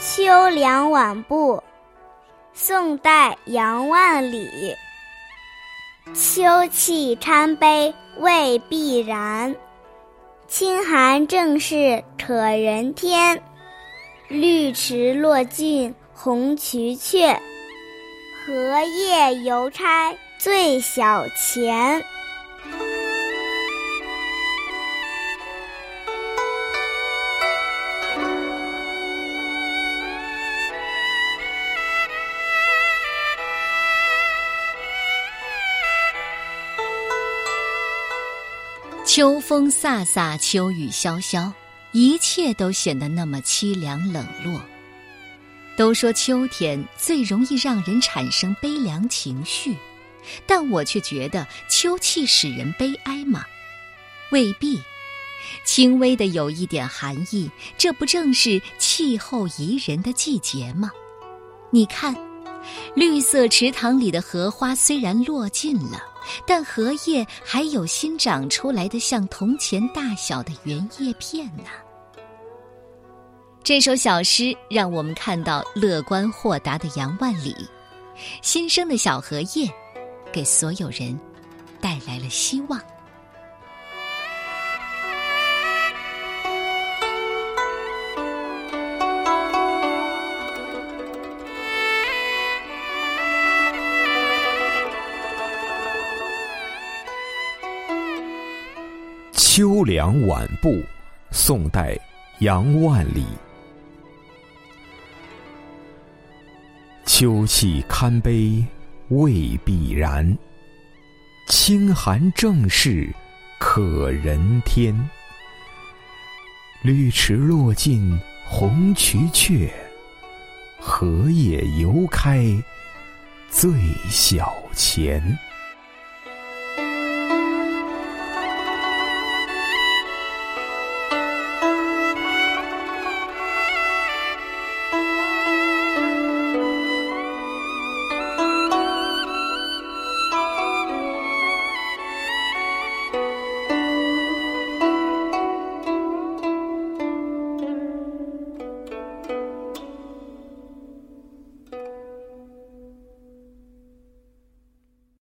秋凉晚步，宋代杨万里。秋气堪悲未必然，清寒正是可人天。绿池落尽红蕖雀，荷叶邮差最小钱。秋风飒飒，秋雨潇潇，一切都显得那么凄凉冷落。都说秋天最容易让人产生悲凉情绪，但我却觉得秋气使人悲哀吗？未必，轻微的有一点寒意，这不正是气候宜人的季节吗？你看，绿色池塘里的荷花虽然落尽了。但荷叶还有新长出来的像铜钱大小的圆叶片呢。这首小诗让我们看到乐观豁达的杨万里，新生的小荷叶，给所有人带来了希望。秋凉晚步，宋代杨万里。秋气堪悲未必然，清寒正是可人天。绿池落尽红蕖却，荷叶犹开最小钱。